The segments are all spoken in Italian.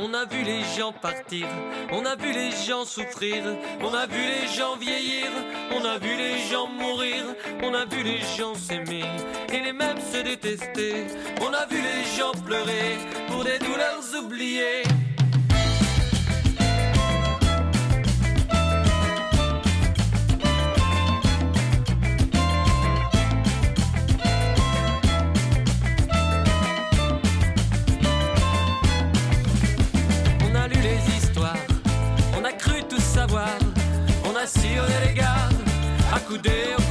On a vu les gens partir, on a vu les gens souffrir, on a vu les gens vieillir, on a vu les gens mourir, on a vu les gens s'aimer et les mêmes se détester, on a vu les gens pleurer pour des douleurs oubliées. facile les regards, accoudés au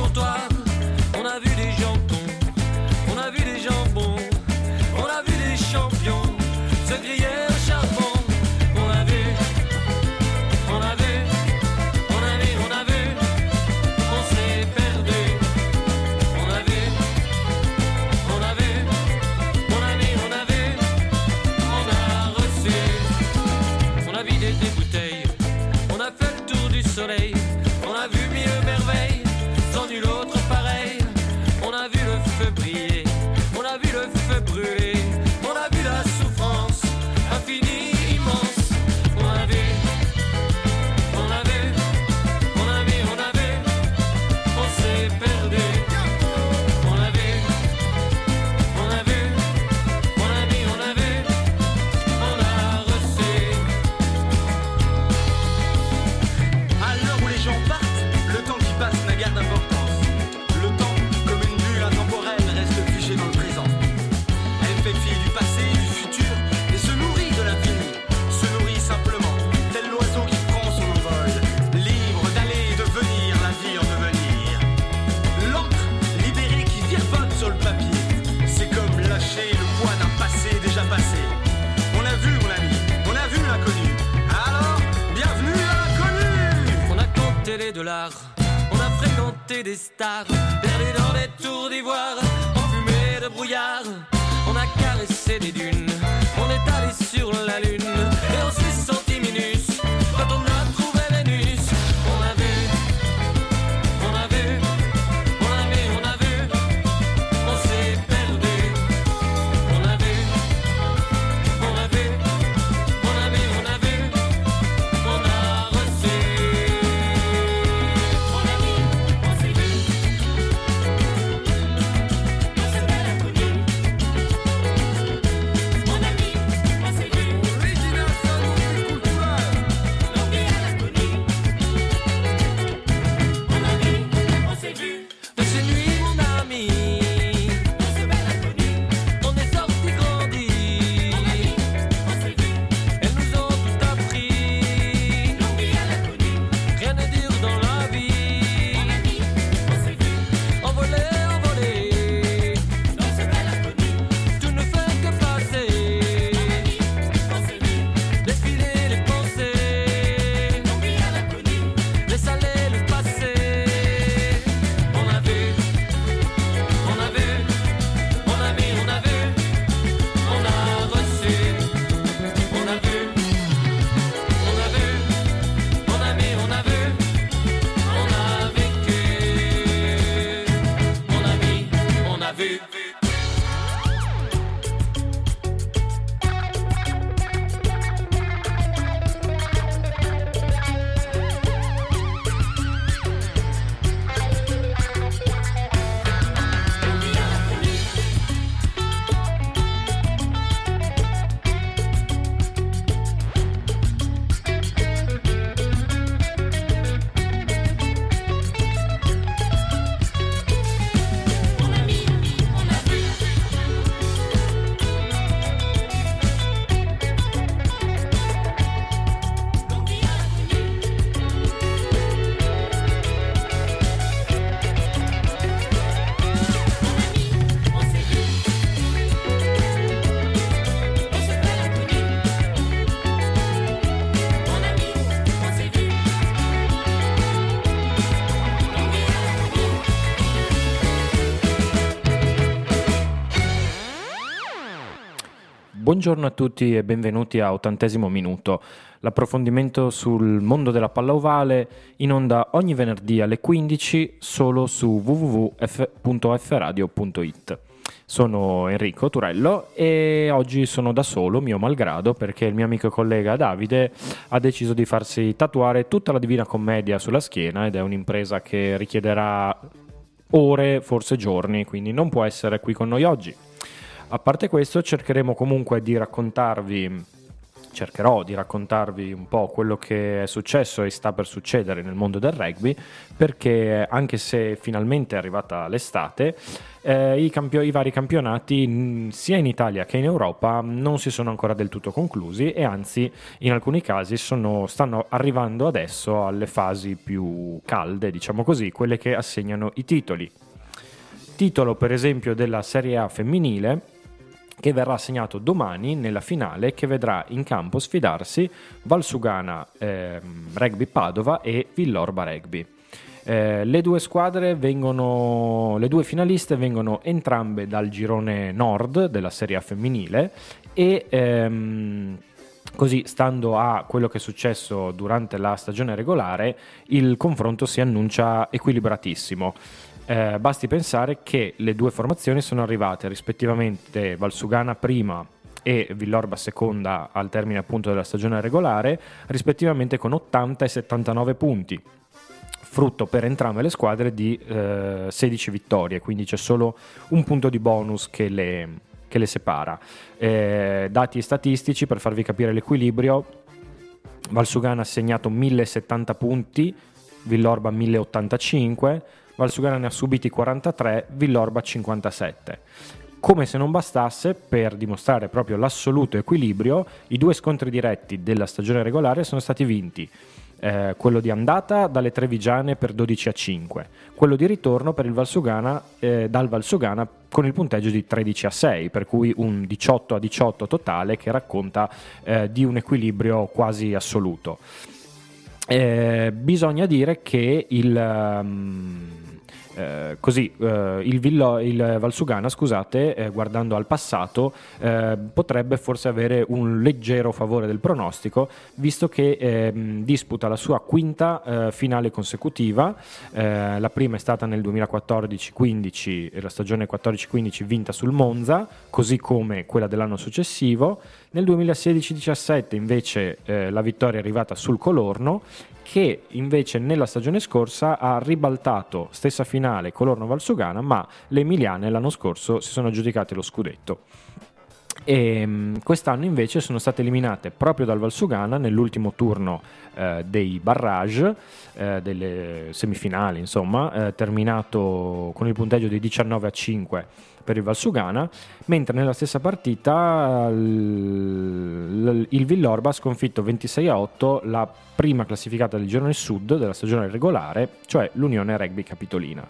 Buongiorno a tutti e benvenuti a 80 Minuto, l'approfondimento sul mondo della palla ovale in onda ogni venerdì alle 15 solo su www.fradio.it. Sono Enrico Turello e oggi sono da solo, mio malgrado, perché il mio amico e collega Davide ha deciso di farsi tatuare tutta la Divina Commedia sulla schiena ed è un'impresa che richiederà ore, forse giorni, quindi non può essere qui con noi oggi. A parte questo, cercheremo comunque di raccontarvi cercherò di raccontarvi un po' quello che è successo e sta per succedere nel mondo del rugby, perché anche se finalmente è arrivata l'estate, eh, i, campio- i, vari campionati sia in Italia che in Europa non si sono ancora del tutto conclusi e anzi in alcuni casi sono, stanno arrivando adesso alle fasi più calde, diciamo così, quelle che assegnano i titoli. Titolo per esempio della Serie A femminile che verrà assegnato domani nella finale che vedrà in campo sfidarsi Valsugana eh, Rugby Padova e Villorba Rugby. Eh, le due vengono, le due finaliste vengono entrambe dal girone nord della Serie A femminile e ehm, Così, stando a quello che è successo durante la stagione regolare, il confronto si annuncia equilibratissimo. Eh, basti pensare che le due formazioni sono arrivate rispettivamente Valsugana prima e Villorba seconda al termine appunto della stagione regolare, rispettivamente con 80 e 79 punti frutto per entrambe le squadre di eh, 16 vittorie, quindi c'è solo un punto di bonus che le, che le separa. Eh, dati statistici per farvi capire l'equilibrio, Valsugana ha segnato 1070 punti, Villorba 1085, Valsugana ne ha subiti 43, Villorba 57. Come se non bastasse, per dimostrare proprio l'assoluto equilibrio, i due scontri diretti della stagione regolare sono stati vinti. Eh, quello di andata dalle Trevigiane per 12 a 5, quello di ritorno per il Valsugana, eh, dal Valsugana con il punteggio di 13 a 6, per cui un 18 a 18 totale che racconta eh, di un equilibrio quasi assoluto. Eh, bisogna dire che il... Um, eh, così eh, il, Villo, il, Valsugana, scusate, eh, guardando al passato, eh, potrebbe forse avere un leggero favore del pronostico, visto che ehm, disputa la sua quinta eh, finale consecutiva. Eh, la prima è stata nel 2014-15, la stagione 14-15 vinta sul Monza, così come quella dell'anno successivo. Nel 2016-17 invece la vittoria è arrivata sul Colorno che invece nella stagione scorsa ha ribaltato stessa finale Colorno-Valsugana, ma le emiliane l'anno scorso si sono aggiudicate lo scudetto. E ehm, quest'anno invece sono state eliminate proprio dal Valsugana nell'ultimo turno eh, dei barrage, eh, delle semifinali, insomma, eh, terminato con il punteggio di 19 a 5 per il Valsugana, mentre nella stessa partita il Villorba ha sconfitto 26 a 8 la prima classificata del girone sud della stagione regolare, cioè l'Unione Rugby Capitolina.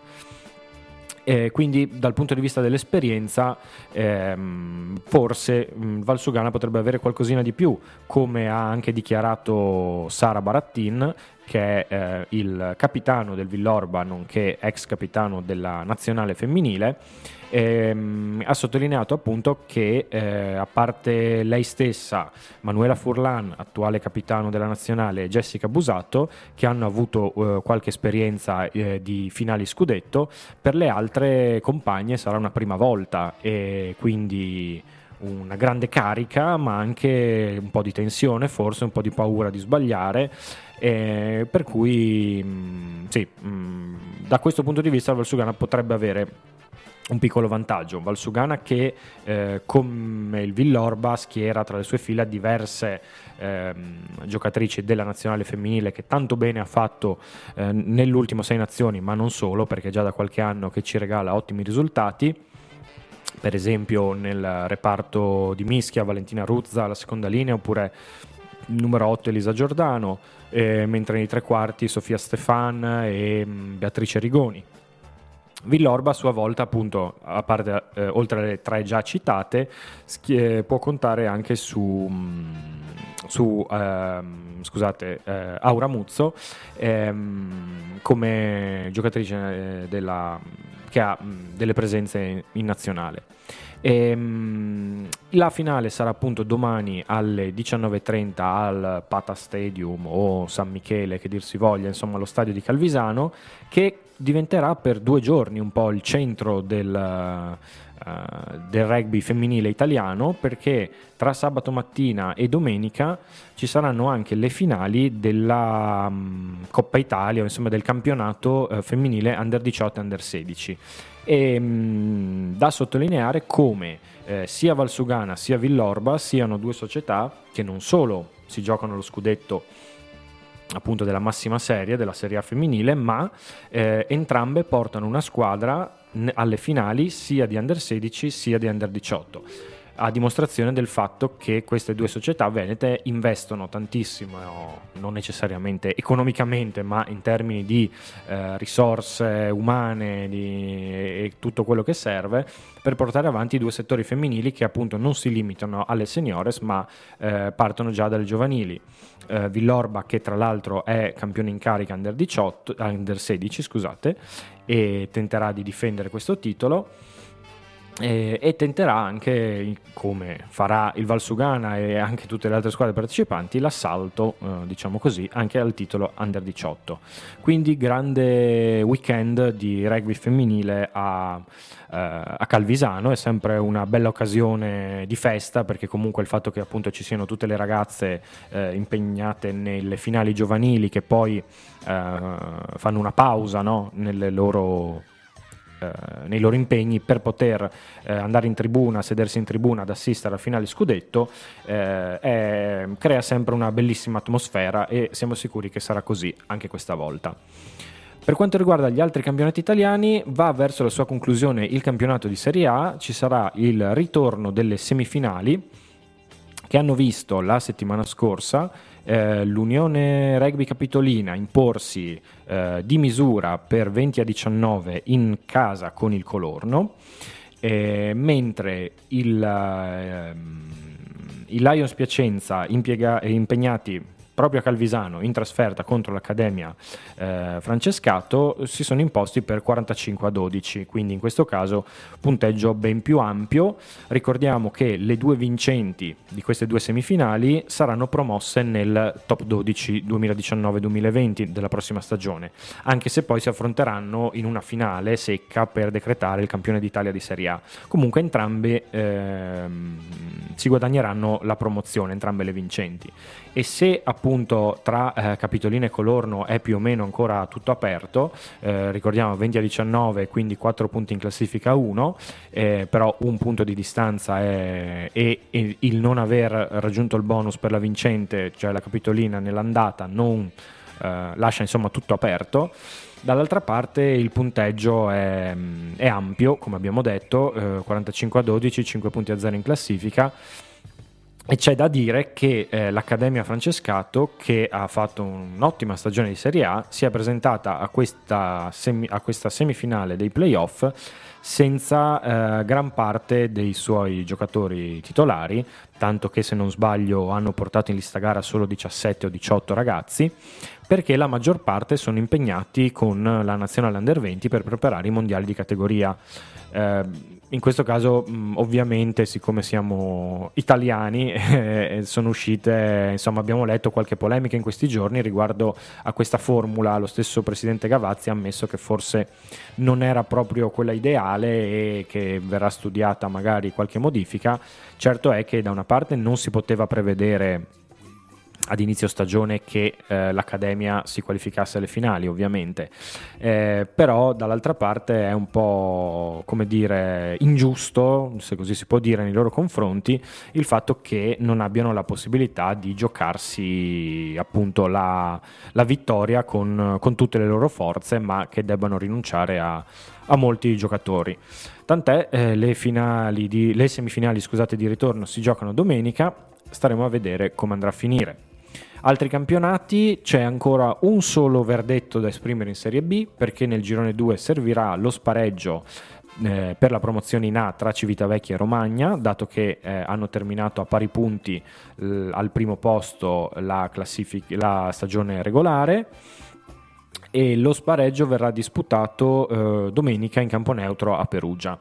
Eh, quindi dal punto di vista dell'esperienza ehm, forse mh, Valsugana potrebbe avere qualcosina di più, come ha anche dichiarato Sara Barattin, che è eh, il capitano del Villorba, nonché ex capitano della nazionale femminile ehm, ha sottolineato appunto che eh, a parte lei stessa, Manuela Furlan, attuale capitano della nazionale, e Jessica Busato, che hanno avuto eh, qualche esperienza eh, di finali scudetto, per le altre compagne sarà una prima volta e quindi una grande carica, ma anche un po' di tensione, forse un po' di paura di sbagliare. Eh, per cui, mh, mm, sì, mh, mm, da questo punto di vista, il Valsugana potrebbe avere un piccolo vantaggio. Valsugana che eh, come il Villorba schiera tra le sue fila diverse ehm, giocatrici della nazionale femminile che tanto bene ha fatto eh, nell'ultimo Sei Nazioni, ma non solo, perché già da qualche anno che ci regala ottimi risultati. Per esempio nel reparto di Mischia, Valentina Ruzza alla seconda linea, oppure numero 8 Elisa Giordano, eh, mentre nei tre quarti Sofia Stefan e mm, Beatrice Rigoni. Villorba a sua volta, appunto, a parte, eh, oltre alle tre già citate, schie- può contare anche su, mm, su ehm, scusate, eh, Aura Muzzo ehm, come giocatrice eh, della, che ha mh, mm, delle presenze in, in nazionale. E, ehm, la finale sarà appunto domani alle 19.30 al Pata Stadium o San Michele, che dir si voglia, insomma, lo stadio di Calvisano, che diventerà per due giorni un po' il centro del, eh, del rugby femminile italiano perché tra sabato mattina e domenica ci saranno anche le finali della mm, Coppa Italia, insomma del campionato eh, femminile under 18 e under 16. E mh, da sottolineare come eh, sia Valsugana sia Villorba siano due società che non solo si giocano lo scudetto appunto della massima serie, della Serie A femminile, ma eh, entrambe portano una squadra alle finali sia di under 16 sia di under 18 a dimostrazione del fatto che queste due società venete investono tantissimo, non necessariamente economicamente, ma in termini di eh, risorse umane di, e tutto quello che serve per portare avanti i due settori femminili che appunto non si limitano alle seniores, ma eh, partono già dalle giovanili. Eh, Villorba, che tra l'altro è campione in carica under, 18, under 16, scusate, e tenterà di difendere questo titolo e, e, tenterà anche, come farà il Valsugana e anche tutte le altre squadre partecipanti, l'assalto, eh, diciamo così, anche al titolo Under 18. Quindi grande weekend di rugby femminile a, eh, a Calvisano, è sempre una bella occasione di festa perché comunque il fatto che appunto ci siano tutte le ragazze eh, impegnate nelle finali giovanili che poi eh, fanno una pausa no? nelle loro nei loro impegni per poter eh, andare in tribuna, sedersi in tribuna ad assistere al finale scudetto, eh, è, crea sempre una bellissima atmosfera e siamo sicuri che sarà così anche questa volta. Per quanto riguarda gli altri campionati italiani, va verso la sua conclusione il campionato di Serie A, ci sarà il ritorno delle semifinali che hanno visto la settimana scorsa eh, l'Unione Rugby Capitolina imporsi eh, di misura per 20 a 19 in casa con il Colorno, eh, mentre il, ehm, i Lions Piacenza impiega- impegnati proprio a Calvisano in trasferta contro l'Accademia eh, Francescato si sono imposti per 45 a 12, quindi in questo caso punteggio ben più ampio. Ricordiamo che le due vincenti di queste due semifinali saranno promosse nel top 12 2019-2020 della prossima stagione, anche se poi si affronteranno in una finale secca per decretare il campione d'Italia di Serie A. Comunque entrambe ehm, si guadagneranno la promozione, entrambe le vincenti. E se appunto tra eh, Capitolina e Colorno è più o meno ancora tutto aperto, eh, ricordiamo 20 a 19, quindi 4 punti in classifica 1, eh, però un punto di distanza è, e, e, il non aver raggiunto il bonus per la vincente, cioè la Capitolina nell'andata, non eh, lascia insomma tutto aperto. Dall'altra parte il punteggio è, è ampio, come abbiamo detto, eh, 45 a 12, 5 punti a 0 in classifica. E c'è da dire che eh, l'Accademia Francescato, che ha fatto un'ottima stagione di Serie A, si è presentata a questa, semi- a questa semifinale dei playoff senza eh, gran parte dei suoi giocatori titolari, tanto che se non sbaglio hanno portato in lista gara solo 17 o 18 ragazzi, perché la maggior parte sono impegnati con la nazionale under 20 per preparare i mondiali di categoria. Eh, in questo caso, ovviamente, siccome siamo italiani, eh, sono uscite, insomma, abbiamo letto qualche polemica in questi giorni riguardo a questa formula. Lo stesso presidente Gavazzi ha ammesso che forse non era proprio quella ideale e che verrà studiata magari qualche modifica. Certo è che da una parte non si poteva prevedere ad inizio stagione che eh, l'Accademia si qualificasse alle finali, ovviamente. Eh, però dall'altra parte è un po' come dire ingiusto, se così si può dire, nei loro confronti il fatto che non abbiano la possibilità di giocarsi appunto la, la vittoria con, con, tutte le loro forze, ma che debbano rinunciare a, a molti giocatori. Tant'è, eh, le, di, le semifinali scusate, di ritorno si giocano domenica, staremo a vedere come andrà a finire. Altri campionati c'è ancora un solo verdetto da esprimere in Serie B perché nel girone 2 servirà lo spareggio eh, per la promozione in A tra Civitavecchia e Romagna, dato che eh, hanno terminato a pari punti l- al primo posto la, classific- la stagione regolare e lo spareggio verrà disputato eh, domenica in campo neutro a Perugia.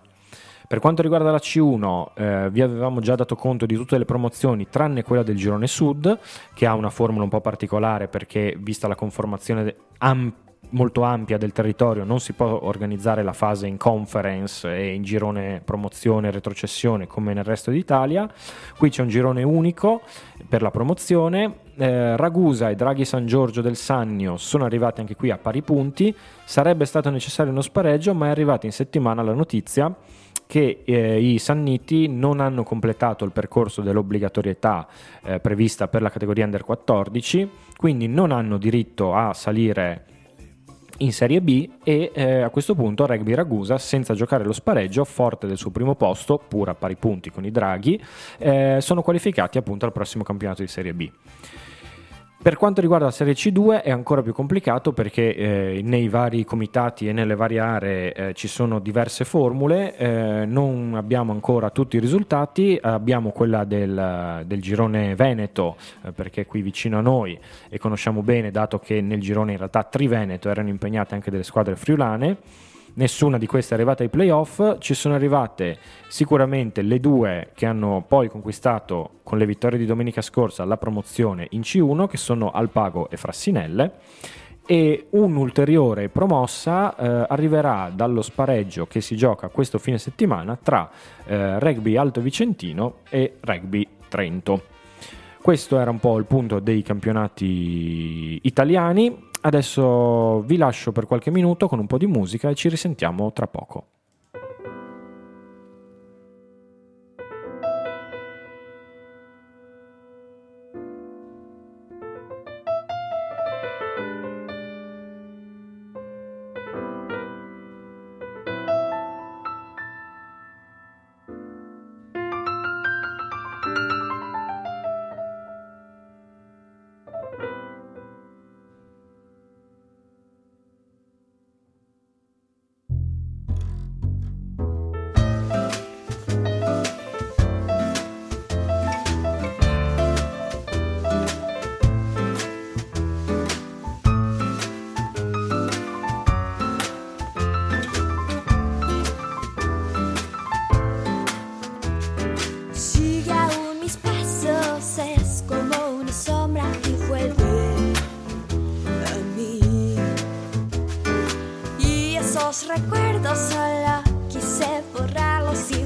Per quanto riguarda la C1, eh, vi avevamo già dato conto di tutte le promozioni, tranne quella del girone sud, che ha una formula un po' particolare perché, vista la conformazione am- molto ampia del territorio, non si può organizzare la fase in conference e in girone promozione e retrocessione come nel resto d'Italia. Qui c'è un girone unico per la promozione. Eh, Ragusa e Draghi San Giorgio del Sannio sono arrivati anche qui a pari punti. Sarebbe stato necessario uno spareggio, ma è arrivata in settimana la notizia che eh, i Sanniti non hanno completato il percorso dell'obbligatorietà eh, prevista per la categoria under 14, quindi non hanno diritto a salire in Serie B e eh, a questo punto Rugby Ragusa, senza giocare lo spareggio, forte del suo primo posto, pur a pari punti con i Draghi, eh, sono qualificati appunto al prossimo campionato di Serie B. Per quanto riguarda la Serie C2 è ancora più complicato perché eh, nei vari comitati e nelle varie aree eh, ci sono diverse formule, eh, non abbiamo ancora tutti i risultati, abbiamo quella del, del girone Veneto eh, perché qui vicino a noi e conosciamo bene dato che nel girone in realtà Triveneto erano impegnate anche delle squadre friulane nessuna di queste è arrivata ai playoff, ci sono arrivate sicuramente le due che hanno poi conquistato con le vittorie di domenica scorsa la promozione in C1 che sono Alpago e Frassinelle e un'ulteriore promossa eh, arriverà dallo spareggio che si gioca questo fine settimana tra eh, Rugby Alto Vicentino e Rugby Trento. Questo era un po' il punto dei campionati italiani. Adesso vi lascio per qualche minuto con un po' di musica e ci risentiamo tra poco. Esos recuerdos solo quise borrarlos y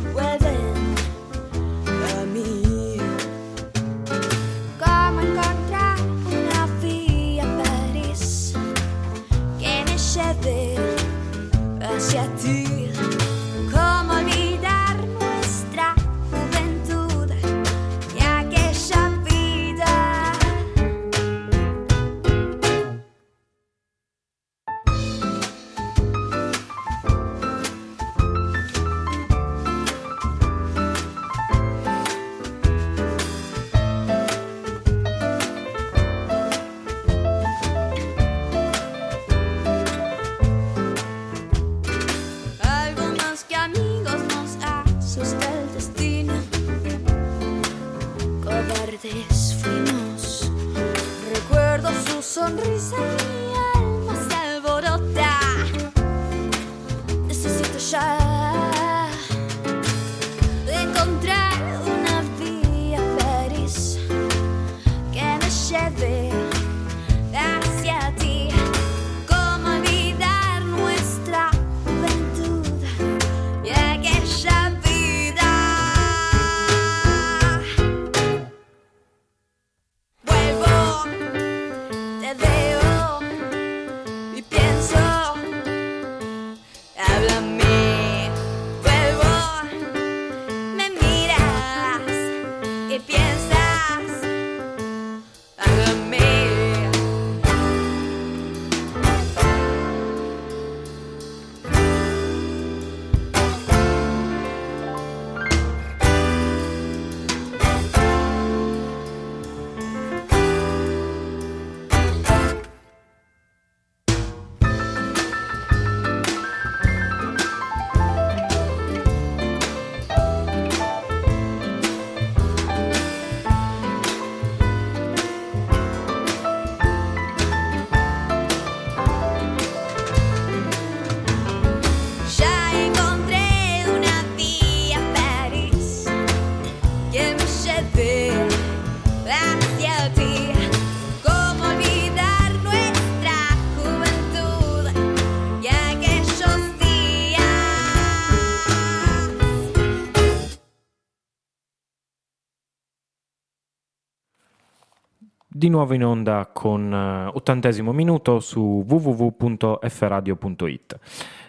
Di nuovo in onda con eh, ottantesimo minuto su www.fradio.it.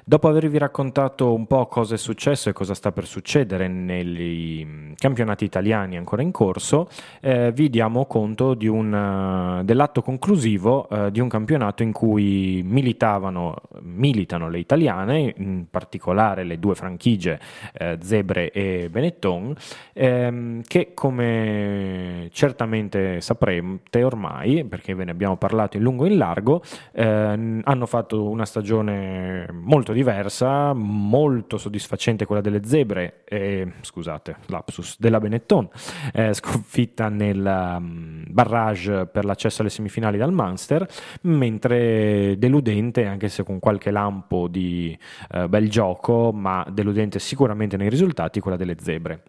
Dopo avervi raccontato un po' cosa è successo e cosa sta per succedere nei campionati italiani ancora in corso, eh, vi diamo conto di un, eh, dell'atto conclusivo eh, di un campionato in cui militavano, militano le italiane, in particolare le due franchigie eh, Zebre e Benetton, ehm, che come certamente saprete ormai, perché ve ne abbiamo parlato in lungo e in largo, ehm, hanno fatto una stagione molto diversa, molto soddisfacente quella delle Zebre, eh, scusate, lapsus, della Benetton, eh, sconfitta nel um, barrage per l'accesso alle semifinali dal Munster, mentre deludente, anche se con qualche lampo di eh, bel gioco, ma deludente sicuramente nei risultati, quella delle Zebre.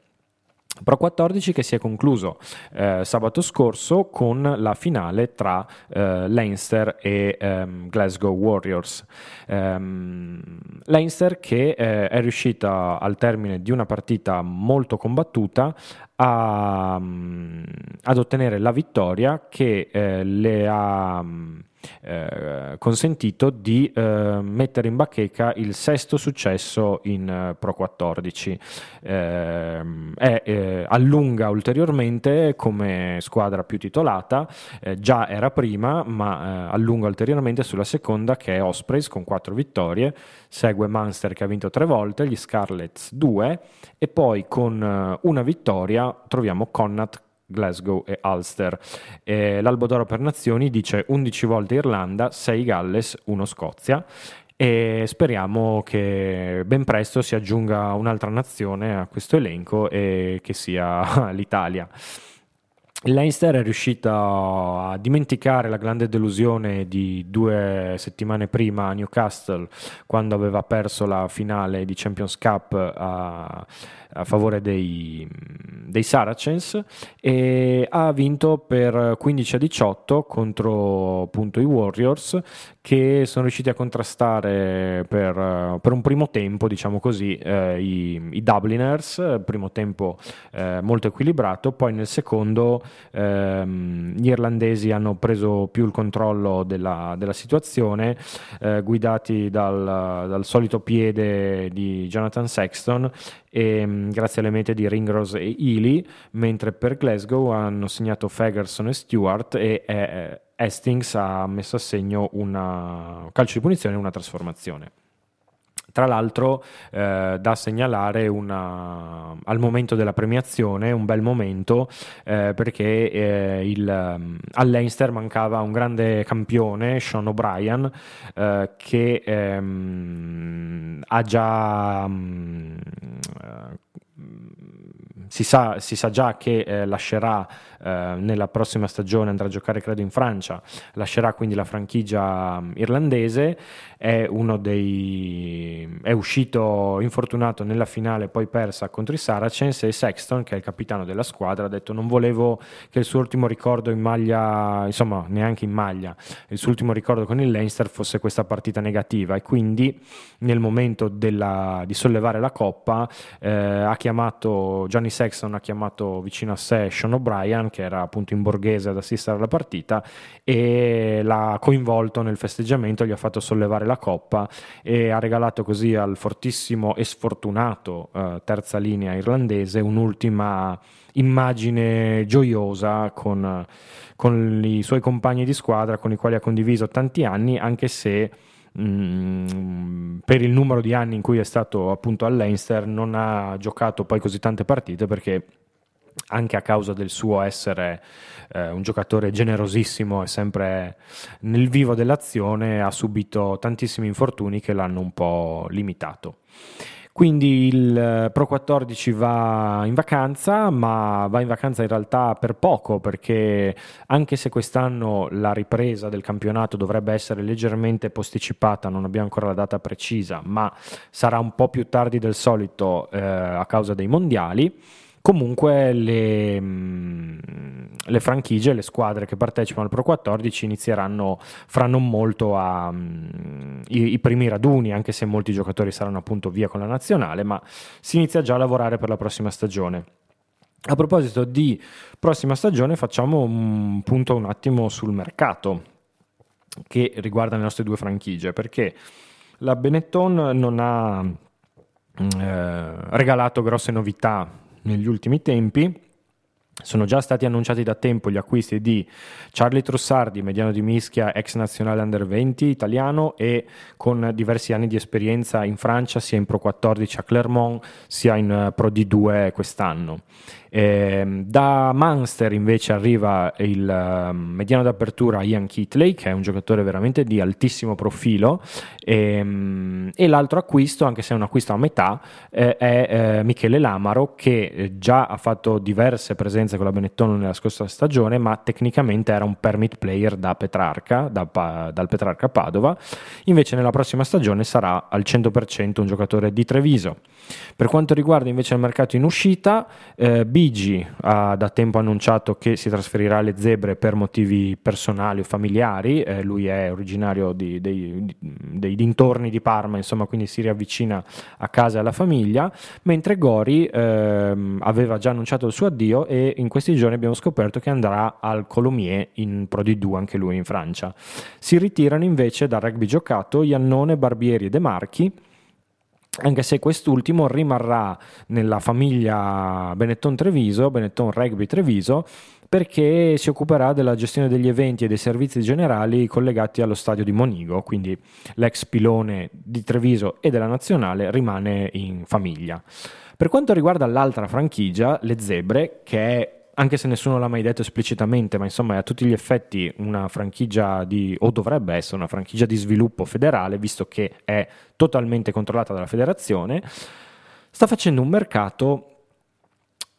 Pro 14 che si è concluso eh, sabato scorso con la finale tra eh, Leinster e ehm, Glasgow Warriors. Um, Leinster che eh, è riuscita al termine di una partita molto combattuta a, um, ad ottenere la vittoria che eh, le ha... Eh, consentito di eh, mettere in bacheca il sesto successo in uh, Pro 14. Eh, è, allunga ulteriormente come squadra più titolata, eh, già era prima, ma eh, allunga ulteriormente sulla seconda che è Ospreys con quattro vittorie, segue Munster che ha vinto tre volte, gli Scarlets due e poi con una vittoria troviamo Connacht Glasgow e Ulster. Eh, L'Albo d'Oro per Nazioni dice 11 volte Irlanda, 6 Galles, 1 Scozia e speriamo che ben presto si aggiunga un'altra nazione a questo elenco e che sia l'Italia. Leinster è riuscito a dimenticare la grande delusione di due settimane prima a Newcastle quando aveva perso la finale di Champions Cup a, a favore dei, dei, Saracens e ha vinto per 15 a 18 contro appunto, i Warriors che sono riusciti a contrastare per, per un primo tempo, diciamo così, eh, i, i, Dubliners, primo tempo eh, molto equilibrato, poi nel secondo ehm, gli irlandesi hanno preso più il controllo della, della situazione, eh, guidati dal, dal solito piede di Jonathan Sexton e, mm, grazie alle mete di Ringrose e Ely, mentre per Glasgow hanno segnato Fagerson e Stewart e eh, Hastings ha messo a segno un calcio di punizione e una trasformazione. Tra l'altro eh, da segnalare una, al momento della premiazione un bel momento eh, perché eh, il, um, all'Einster mancava un grande campione, Sean O'Brien, eh, che ehm, ha già um, si sa, si sa, già che eh, lascerà eh, nella prossima stagione, andrà a giocare credo in Francia, lascerà quindi la franchigia mm, irlandese, è, dei, è uscito infortunato nella finale poi persa contro i Saracens e Sexton, che è il capitano della squadra, ha detto non volevo che il suo ultimo ricordo in maglia, insomma neanche in maglia, il suo ultimo ricordo con il Leinster fosse questa partita negativa e quindi nel momento della, di sollevare la coppa eh, ha chiamato Johnny Sexton Sexton ha chiamato vicino a sé Sean O'Brien, che era appunto in borghese ad assistere alla partita, e l'ha coinvolto nel festeggiamento, gli ha fatto sollevare la coppa e ha regalato così al fortissimo e sfortunato eh, terza linea irlandese un'ultima immagine gioiosa con, con i suoi compagni di squadra con i quali ha condiviso tanti anni, anche se Mm, per il numero di anni in cui è stato appunto all'Einster non ha giocato poi così tante partite perché anche a causa del suo essere eh, un giocatore generosissimo e sempre nel vivo dell'azione ha subito tantissimi infortuni che l'hanno un po' limitato. Quindi il eh, Pro 14 va in vacanza, ma va in vacanza in realtà per poco, perché anche se quest'anno la ripresa del campionato dovrebbe essere leggermente posticipata, non abbiamo ancora la data precisa, ma sarà un po' più tardi del solito eh, a causa dei mondiali Comunque le, mm, le, franchigie, le squadre che partecipano al Pro 14 inizieranno fra non molto a, um, i, i, primi raduni, anche se molti giocatori saranno appunto via con la nazionale, ma si inizia già a lavorare per la prossima stagione. A proposito di prossima stagione, facciamo un punto un attimo sul mercato che riguarda le nostre due franchigie, perché la Benetton non ha eh, regalato grosse novità negli ultimi tempi. Sono già stati annunciati da tempo gli acquisti di Charlie Trussardi, mediano di mischia, ex nazionale under 20 italiano e con diversi anni di esperienza in Francia, sia in Pro 14 a Clermont, sia in Pro D2 quest'anno. Eh, da Munster invece arriva il uh, mediano d'apertura Ian Kitley, che è un giocatore veramente di altissimo profilo, e, um, e l'altro acquisto, anche se è un acquisto a metà, eh, è eh, Michele Lamaro, che eh, già ha fatto diverse presenze con la Benetton nella scorsa stagione, ma tecnicamente era un permit player da Petrarca, da, dal Petrarca Padova, invece nella prossima stagione sarà al 100% un giocatore di Treviso. Per quanto riguarda invece il mercato in uscita, eh, Bigi ha da tempo annunciato che si trasferirà alle Zebre per motivi personali o familiari, eh, lui è originario di, dei, dei, dintorni di Parma, insomma, quindi si riavvicina a casa e alla famiglia, mentre Gori ehm, aveva già annunciato il suo addio e in questi giorni abbiamo scoperto che andrà al Colomiers in Pro D2, anche lui in Francia. Si ritirano invece dal rugby giocato Iannone, Barbieri e De Marchi anche se quest'ultimo rimarrà nella famiglia Benetton Treviso, Benetton Rugby Treviso, perché si occuperà della gestione degli eventi e dei servizi generali collegati allo stadio di Monigo, quindi l'ex pilone di Treviso e della nazionale rimane in famiglia. Per quanto riguarda l'altra franchigia, le Zebre, che è anche se nessuno l'ha mai detto esplicitamente, ma insomma è a tutti gli effetti una franchigia di, o dovrebbe essere una franchigia di sviluppo federale, visto che è totalmente controllata dalla federazione, sta facendo un mercato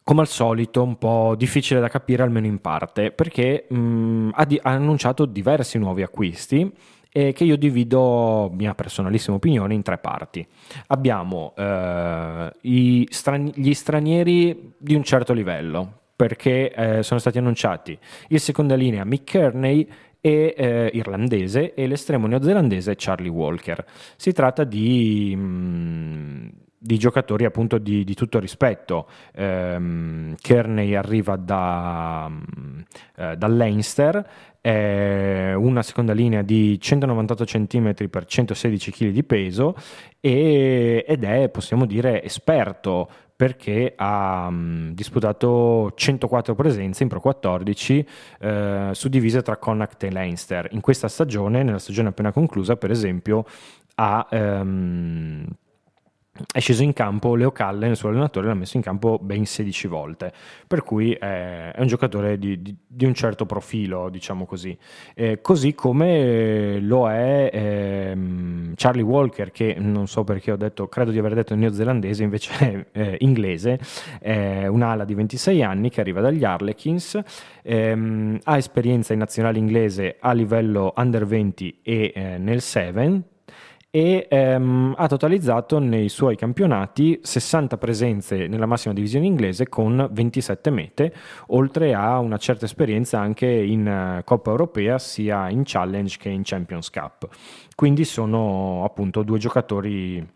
come al solito un po' difficile da capire almeno in parte, perché mh, ha, di- ha annunciato diversi nuovi acquisti e che io divido, mia personalissima opinione, in tre parti. Abbiamo eh, strani- gli stranieri di un certo livello, perché eh, sono stati annunciati il seconda linea Mick Kearney e eh, irlandese e l'estremo neozelandese Charlie Walker. Si tratta di, mh, mm, di giocatori appunto di, di tutto rispetto. Um, Kearney arriva da, um, uh, dal Leinster, è una seconda linea di 198 cm per 116 kg di peso e, ed è, possiamo dire, esperto perché ha mh, disputato 104 presenze in Pro 14 eh, suddivise tra Connacht e Leinster. In questa stagione, nella stagione appena conclusa, per esempio, ha ehm, è sceso in campo Leo Calle, il suo allenatore l'ha messo in campo ben 16 volte, per cui è, è un giocatore di, di, di, un certo profilo, diciamo così. Eh, così come lo è ehm, Charlie Walker, che non so perché ho detto, credo di aver detto neozelandese, invece è eh, inglese, è un'ala di 26 anni che arriva dagli Harlequins, ehm, ha esperienza in nazionale inglese a livello under 20 e eh, nel 7, e ehm, ha totalizzato nei suoi campionati 60 presenze nella massima divisione inglese con 27 mete, oltre a una certa esperienza anche in uh, Coppa Europea sia in Challenge che in Champions Cup. Quindi sono appunto due giocatori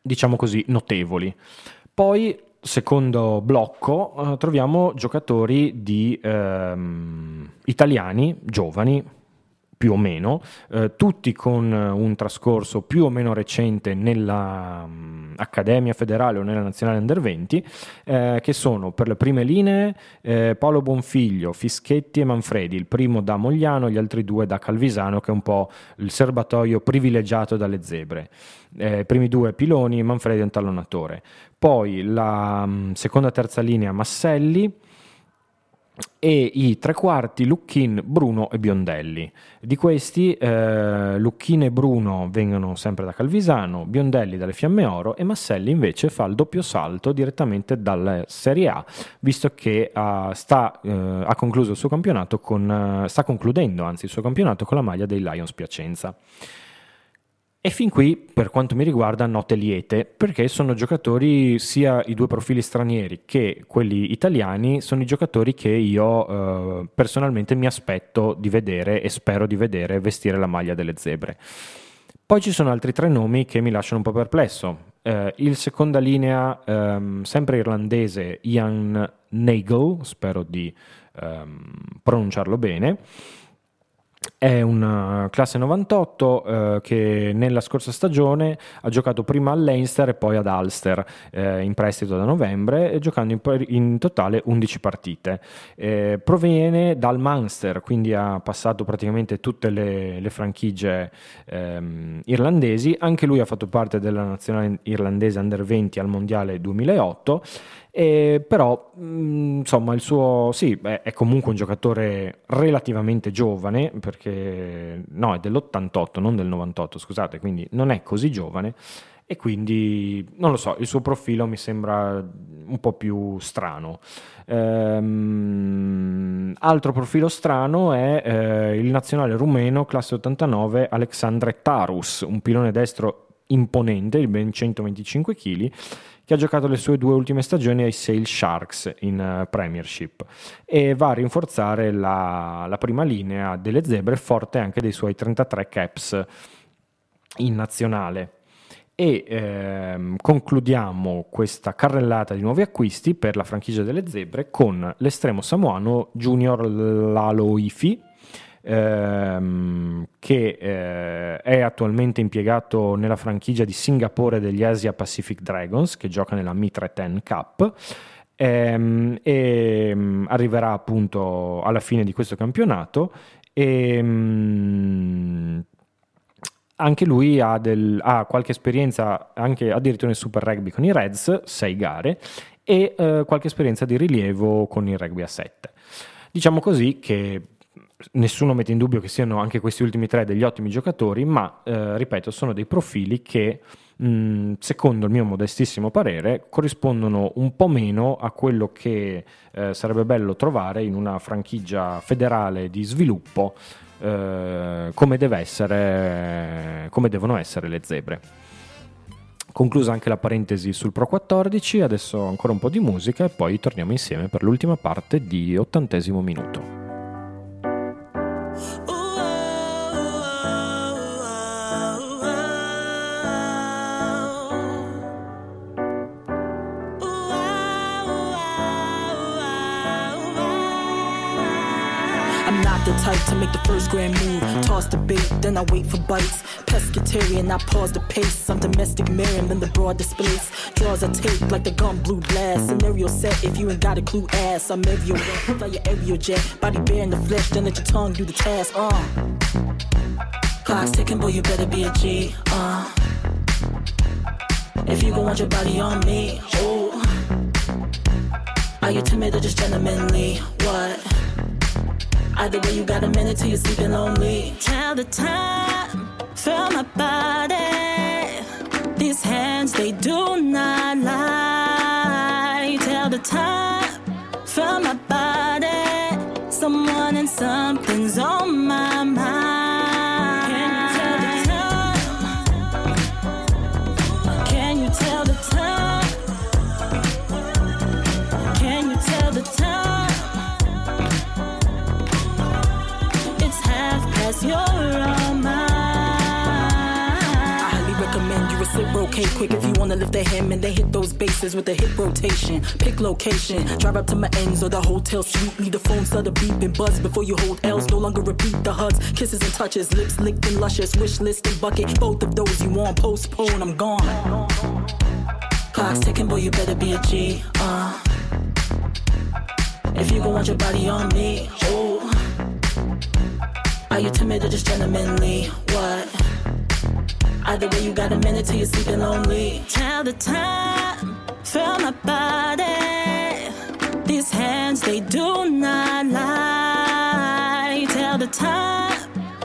diciamo così notevoli. Poi secondo blocco uh, troviamo giocatori di ehm, italiani giovani più o meno, eh, tutti con un trascorso più o meno recente nella um, Accademia Federale o nella Nazionale Under 20, eh, che sono per le prime linee eh, Paolo Bonfiglio, Fischetti e Manfredi, il primo da Mogliano, gli altri due da Calvisano, che è un po' il serbatoio privilegiato dalle zebre. Eh, I primi due Piloni, Manfredi è un tallonatore. Poi la um, seconda e terza linea Masselli, e i tre quarti Lucchin, Bruno e Biondelli. Di questi eh, Lucchin e Bruno vengono sempre da Calvisano, Biondelli dalle Fiamme Oro e Masselli invece fa il doppio salto direttamente dalla Serie A, visto che uh, sta, uh, ha concluso il suo campionato con, uh, sta concludendo anzi il suo campionato con la maglia dei Lions Piacenza. E fin qui, per quanto mi riguarda, note liete, perché sono giocatori, sia i due profili stranieri che quelli italiani, sono i giocatori che io eh, personalmente mi aspetto di vedere e spero di vedere vestire la maglia delle zebre. Poi ci sono altri tre nomi che mi lasciano un po' perplesso. eh, il seconda linea, ehm, sempre irlandese, Ian Nagel, spero di ehm, pronunciarlo bene. È una classe 98 eh, che nella scorsa stagione ha giocato prima al Leinster e poi ad Ulster eh, in prestito da novembre, giocando in, in totale 11 partite. Eh, proviene dal Munster, quindi ha passato praticamente tutte le, le franchigie ehm, irlandesi. Anche lui ha fatto parte della nazionale irlandese under 20 al mondiale 2008 e però, mh, insomma, il suo sì, beh, è comunque un giocatore relativamente giovane, perché no, è dell'88, non del 98, scusate, quindi non è così giovane. E quindi non lo so, il suo profilo mi sembra un po' più strano. Ehm, altro profilo strano è eh, il nazionale rumeno, classe 89, Alexandre Tarus, un pilone destro imponente di ben 125 kg che ha giocato le sue due ultime stagioni ai Sale Sharks in uh, Premiership e va a rinforzare la, la, prima linea delle zebre, forte anche dei suoi 33 caps in nazionale. E ehm, concludiamo questa carrellata di nuovi acquisti per la franchigia delle zebre con l'estremo samoano Junior Laloifi ehm, che eh, è attualmente impiegato nella franchigia di Singapore degli Asia Pacific Dragons, che gioca nella Mitre 10 Cup. Ehm, e um, arriverà appunto alla fine di questo campionato e um, anche lui ha, del, ha, qualche esperienza anche addirittura nel Super Rugby con i Reds, 6 gare, e eh, qualche esperienza di rilievo con il rugby a 7. Diciamo così che nessuno mette in dubbio che siano anche questi ultimi tre degli ottimi giocatori, ma eh, ripeto, sono dei profili che mh, secondo il mio modestissimo parere corrispondono un po' meno a quello che eh, sarebbe bello trovare in una franchigia federale di sviluppo eh, come, essere, come devono essere le zebre. Conclusa anche la parentesi sul Pro 14, adesso ancora un po' di musica e poi torniamo insieme per l'ultima parte di ottantesimo minuto. oh the type to make the first grand move. Toss the bait, then I wait for bites. Pescatarian, I pause the pace. I'm domestic Marion, then the broad displays. Draws I take like the gun blue glass. Scenario set if you ain't got a clue ass. I'm everywhere. Fly your aerial jet. Body bare in the flesh, then let your tongue do the task. Uh. Clock's ticking, boy, you better be a G. Uh. If you gon' want your body on me, oh. Are you timid or just gentlemanly? What? Either way, you got a minute till you're sleeping lonely. Tell the time, feel my body. These hands, they do not lie. Tell the time, feel my body. Someone and something's on I highly recommend you reciprocate quick if you wanna lift the hem and then hit those bases with a hip rotation. Pick location, drive up to my ends or the hotel suite. Leave the phone stutter beep and buzz before you hold L's. No longer repeat the hugs, kisses and touches, lips licked and luscious. Wish list and bucket, both of those you want. Postpone, I'm gone. Clock's ticking, boy, you better be a G. Uh. If you gon' want your body on me, oh. Are you timid or just gentlemanly? What? Either way, you got a minute till you're sleeping lonely. Tell the time, feel my body. These hands, they do not lie. Tell the time,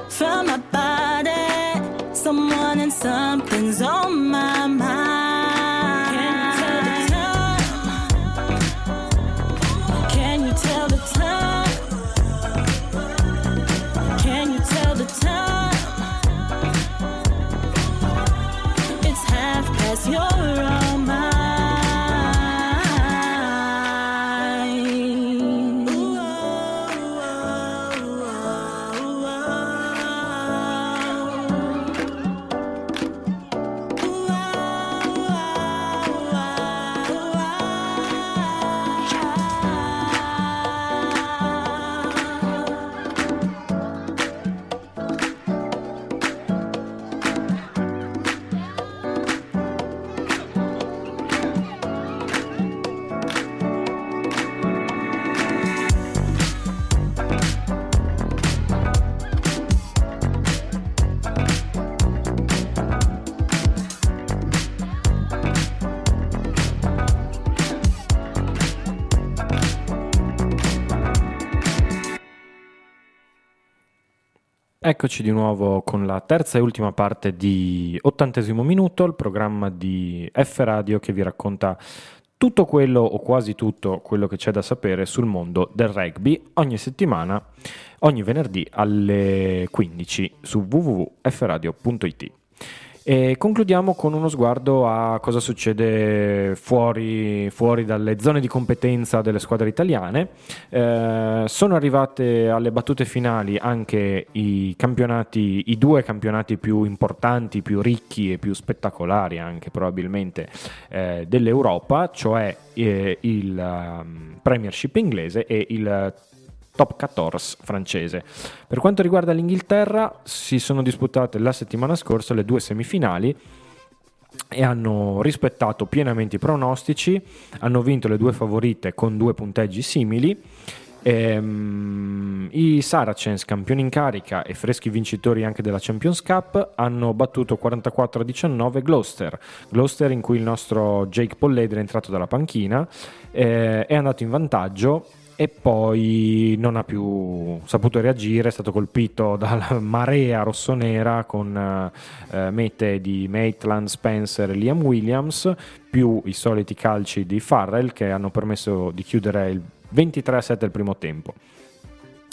feel my body. Someone and something's on my mind. you're wrong. Eccoci di nuovo con la terza e ultima parte di Ottantesimo Minuto, il programma di F Radio che vi racconta tutto quello o quasi tutto quello che c'è da sapere sul mondo del rugby ogni settimana, ogni venerdì alle 15 su www.fradio.it. E concludiamo con uno sguardo a cosa succede fuori, fuori dalle zone di competenza delle squadre italiane. Eh, sono arrivate alle battute finali anche i i due campionati più importanti, più ricchi e più spettacolari anche probabilmente eh, dell'Europa, cioè eh, il um, Premiership inglese e il top 14 francese. Per quanto riguarda l'Inghilterra, si sono disputate la settimana scorsa le due semifinali e hanno rispettato pienamente i pronostici, hanno vinto le due favorite con due punteggi simili. Ehm, I Saracens, campioni in carica e freschi vincitori anche della Champions Cup, hanno battuto 44 19 Gloucester. Gloucester in cui il nostro Jake Polledri è entrato dalla panchina, eh, è andato in vantaggio e poi non ha più saputo reagire, è stato colpito dalla marea rossonera con eh, mete di Maitland, Spencer e Liam Williams, più i soliti calci di Farrell che hanno permesso di chiudere il 23-7 il primo tempo.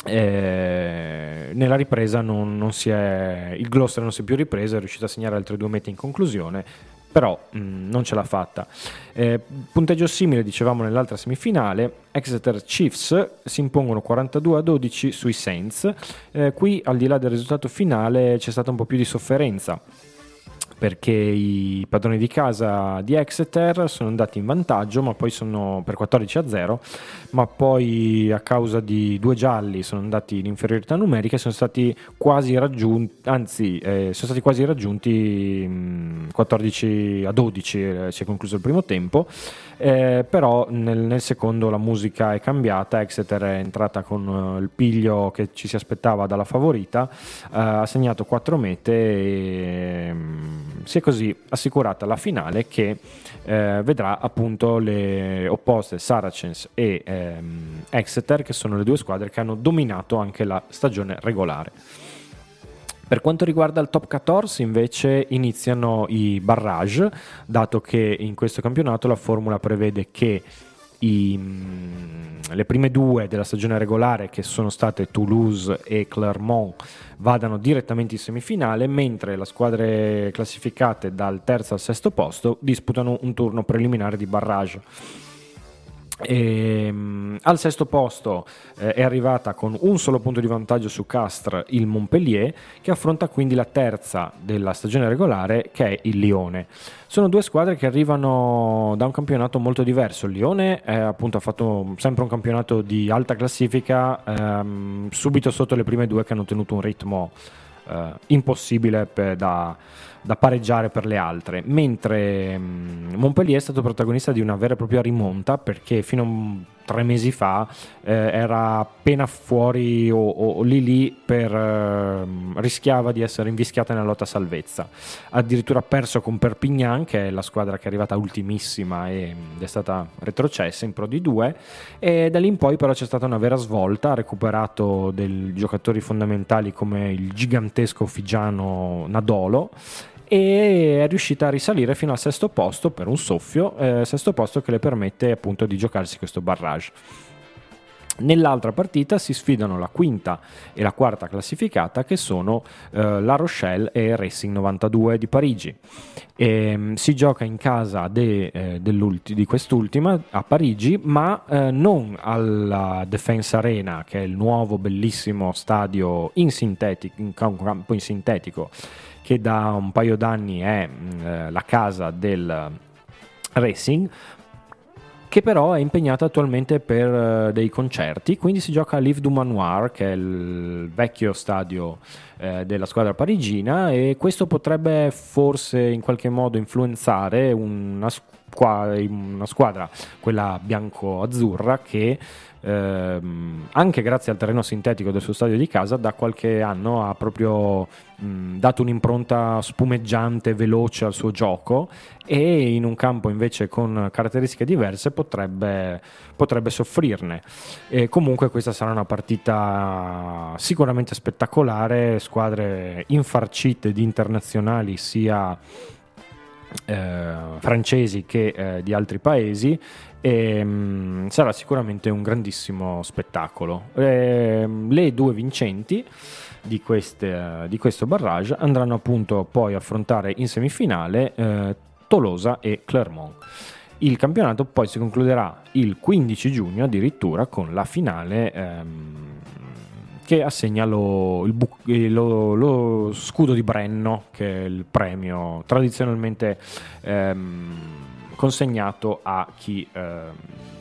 Eh, nella ripresa non, non è, il Gloucester non si è più ripreso, è riuscito a segnare altre due mete in conclusione, però mh, non ce l'ha fatta. Eh, punteggio simile, dicevamo nell'altra semifinale, Exeter Chiefs si impongono 42 a 12 sui Saints. Eh, qui, al di là del risultato finale, c'è stata un po' più di sofferenza perché i padroni di casa di Exeter sono andati in vantaggio ma poi sono per 14 a 0 ma poi a causa di due gialli sono andati in inferiorità numerica e sono stati quasi raggiunti anzi eh, sono stati quasi raggiunti mh, 14 a 12 eh, si è concluso il primo tempo eh, però nel, nel, secondo la musica è cambiata, Exeter è entrata con uh, il piglio che ci si aspettava dalla favorita, uh, ha segnato 4 mete e um, si è così assicurata la finale che vedrà appunto le opposte Saracens e um, Exeter che sono le due squadre che hanno dominato anche la stagione regolare. Per quanto riguarda il top 14 invece iniziano i barrage, dato che in questo campionato la formula prevede che i, mm, le prime due della stagione regolare, che sono state Toulouse e Clermont, vadano direttamente in semifinale, mentre le squadre classificate dal terzo al sesto posto disputano un turno preliminare di barrage. E, um, al sesto posto eh, è arrivata con un solo punto di vantaggio su Castres il Montpellier che affronta quindi la terza della stagione regolare che è il Lione. Sono due squadre che arrivano da un campionato molto diverso. Il Lione eh, appunto ha fatto sempre un campionato di alta classifica ehm, subito sotto le prime due che hanno tenuto un ritmo eh, impossibile per, da da pareggiare per le altre, mentre mm, Montpellier è stato protagonista di una vera e propria rimonta perché fino a tre mesi fa eh, era appena fuori o, o, o lì lì per, eh, rischiava di essere invischiata nella lotta salvezza. Addirittura perso con Perpignan, che è la squadra che è arrivata ultimissima ed è stata retrocessa in Pro di 2 e da lì in poi però c'è stata una vera svolta, ha recuperato dei giocatori fondamentali come il gigantesco figiano Nadolo e è riuscita a risalire fino al sesto posto per un soffio, eh, sesto posto che le permette appunto di giocarsi questo barrage. Nell'altra partita si sfidano la quinta e la quarta classificata che sono eh, La Rochelle e Racing 92 di Parigi. E, ehm, si gioca in casa de, eh, di quest'ultima a Parigi, ma eh, non alla Defense Arena, che è il nuovo bellissimo stadio in in campo in sintetico che da un paio d'anni è mm, eh, la casa del Racing, che però è impegnata attualmente per uh, dei concerti, quindi si gioca a Live du Manoir, che è il vecchio stadio eh, della squadra parigina e questo potrebbe forse in qualche modo influenzare una, qua- una squadra, quella bianco-azzurra, che ehm, anche grazie al terreno sintetico del suo stadio di casa da qualche anno ha proprio mh, dato un'impronta spumeggiante, veloce al suo gioco e in un campo invece con caratteristiche diverse potrebbe, potrebbe soffrirne. E comunque questa sarà una partita sicuramente spettacolare, squadre infarcite di internazionali sia eh, francesi che eh, di altri paesi e mh, sarà sicuramente un grandissimo spettacolo. Ehm, le due vincenti di, queste, di questo barrage andranno appunto poi a affrontare in semifinale eh, Tolosa e Clermont. Il campionato poi si concluderà il 15 giugno addirittura con la finale ehm, che assegna lo, bu- eh, lo- lo scudo di Brenno, che è il premio tradizionalmente ehm, consegnato a chi ehm,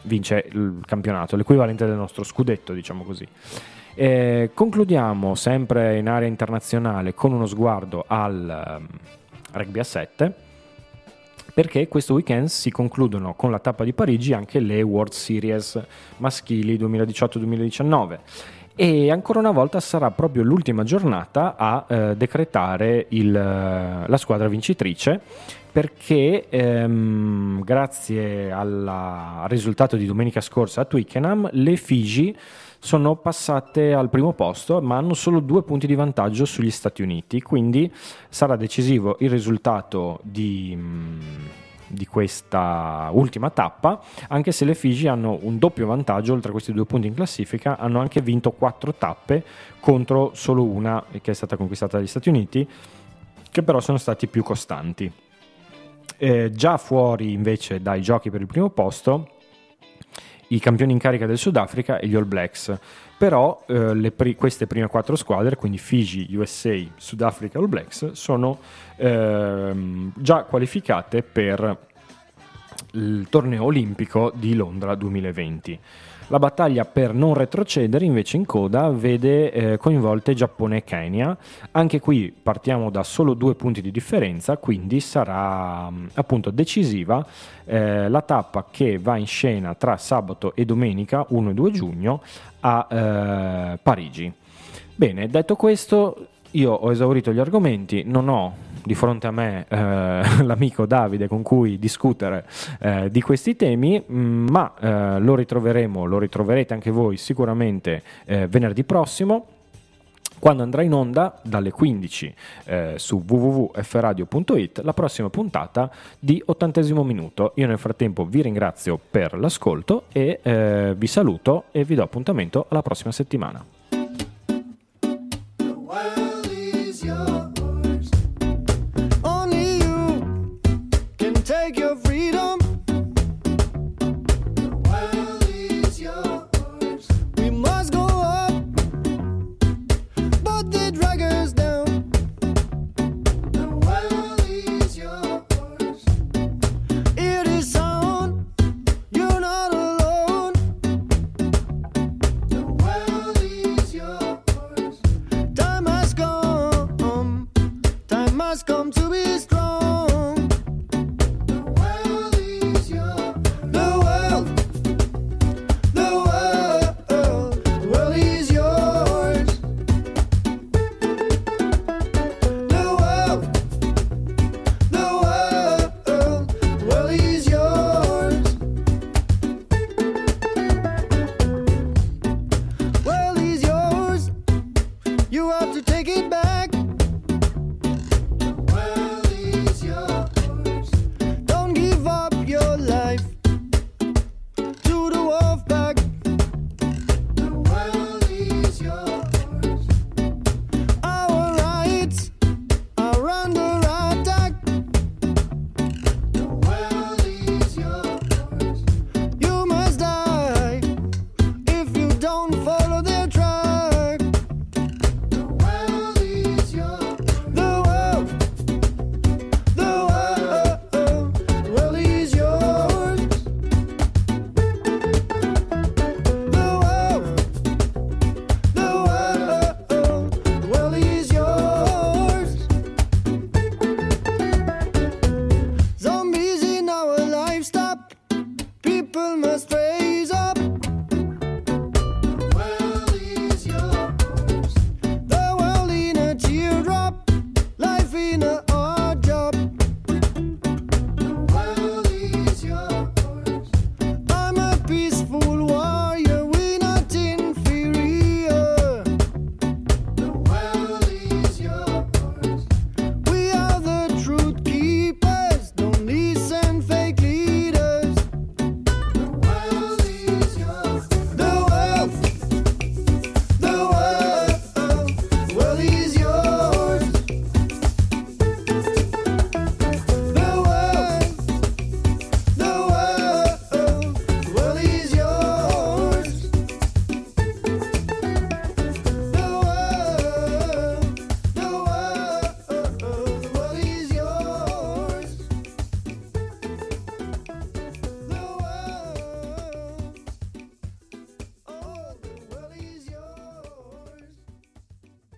vince il campionato, l'equivalente del nostro scudetto, diciamo così. Eh, concludiamo sempre in area internazionale con uno sguardo al ehm, rugby a 7 perché questo weekend si concludono con la tappa di Parigi anche le World Series maschili 2018-2019 e ancora una volta sarà proprio l'ultima giornata a eh, decretare il, eh, la squadra vincitrice perché ehm, grazie al risultato di domenica scorsa a Twickenham le Figi sono passate al primo posto ma hanno solo due punti di vantaggio sugli Stati Uniti. Quindi sarà decisivo il risultato di, mm, di questa ultima tappa anche se le Figi hanno un doppio vantaggio oltre a questi due punti in classifica hanno anche vinto quattro tappe contro solo una che è stata conquistata dagli Stati Uniti che però sono stati più costanti Eh, già fuori invece dai giochi per il primo posto i campioni in carica del Sudafrica e gli All Blacks. Però eh, pri- queste prime quattro squadre, quindi Fiji, USA, Sudafrica e All Blacks, sono ehm, già qualificate per il torneo olimpico di Londra 2020. La battaglia per non retrocedere invece in coda vede eh, coinvolte Giappone e Kenya. Anche qui partiamo da solo due punti di differenza, quindi sarà mh, appunto decisiva eh, la tappa che va in scena tra sabato e domenica 1 e 2 giugno a eh, Parigi. Bene, detto questo, io ho esaurito gli argomenti, non ho di fronte a me eh, l'amico Davide con cui discutere eh, di questi temi, mh, ma eh, lo ritroveremo, lo ritroverete anche voi sicuramente eh, venerdì prossimo. Quando andrà in onda dalle 15 eh, su www.fradio.it la prossima puntata di ottantesimo minuto. Io nel frattempo vi ringrazio per l'ascolto e eh, vi saluto e vi do appuntamento alla prossima settimana.